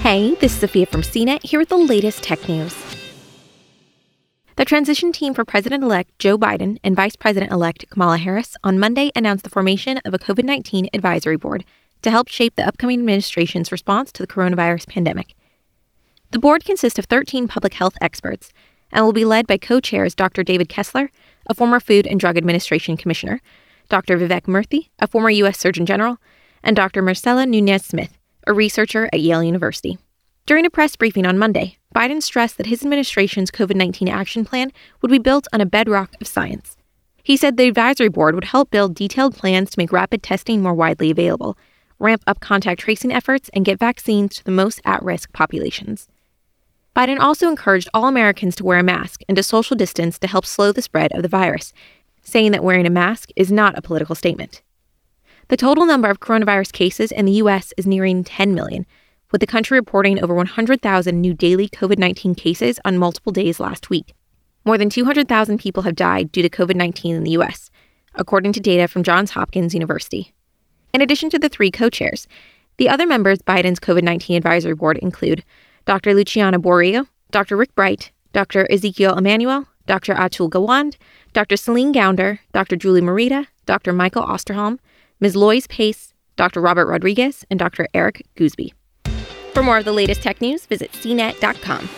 Hey, this is Sophia from CNET here with the latest tech news. The transition team for President elect Joe Biden and Vice President elect Kamala Harris on Monday announced the formation of a COVID 19 advisory board to help shape the upcoming administration's response to the coronavirus pandemic. The board consists of 13 public health experts and will be led by co chairs Dr. David Kessler, a former Food and Drug Administration commissioner, Dr. Vivek Murthy, a former U.S. Surgeon General, and Dr. Marcella Nunez Smith, a researcher at Yale University. During a press briefing on Monday, Biden stressed that his administration's COVID 19 action plan would be built on a bedrock of science. He said the advisory board would help build detailed plans to make rapid testing more widely available, ramp up contact tracing efforts, and get vaccines to the most at risk populations. Biden also encouraged all Americans to wear a mask and to social distance to help slow the spread of the virus, saying that wearing a mask is not a political statement. The total number of coronavirus cases in the U.S. is nearing 10 million, with the country reporting over 100,000 new daily COVID 19 cases on multiple days last week. More than 200,000 people have died due to COVID 19 in the U.S., according to data from Johns Hopkins University. In addition to the three co chairs, the other members Biden's COVID 19 advisory board include Dr. Luciana Borio, Dr. Rick Bright, Dr. Ezekiel Emanuel, Dr. Atul Gawande, Dr. Celine Gounder, Dr. Julie Morita, Dr. Michael Osterholm, Ms. Loyce Pace, Dr. Robert Rodriguez, and Dr. Eric Goosby. For more of the latest tech news, visit cnet.com.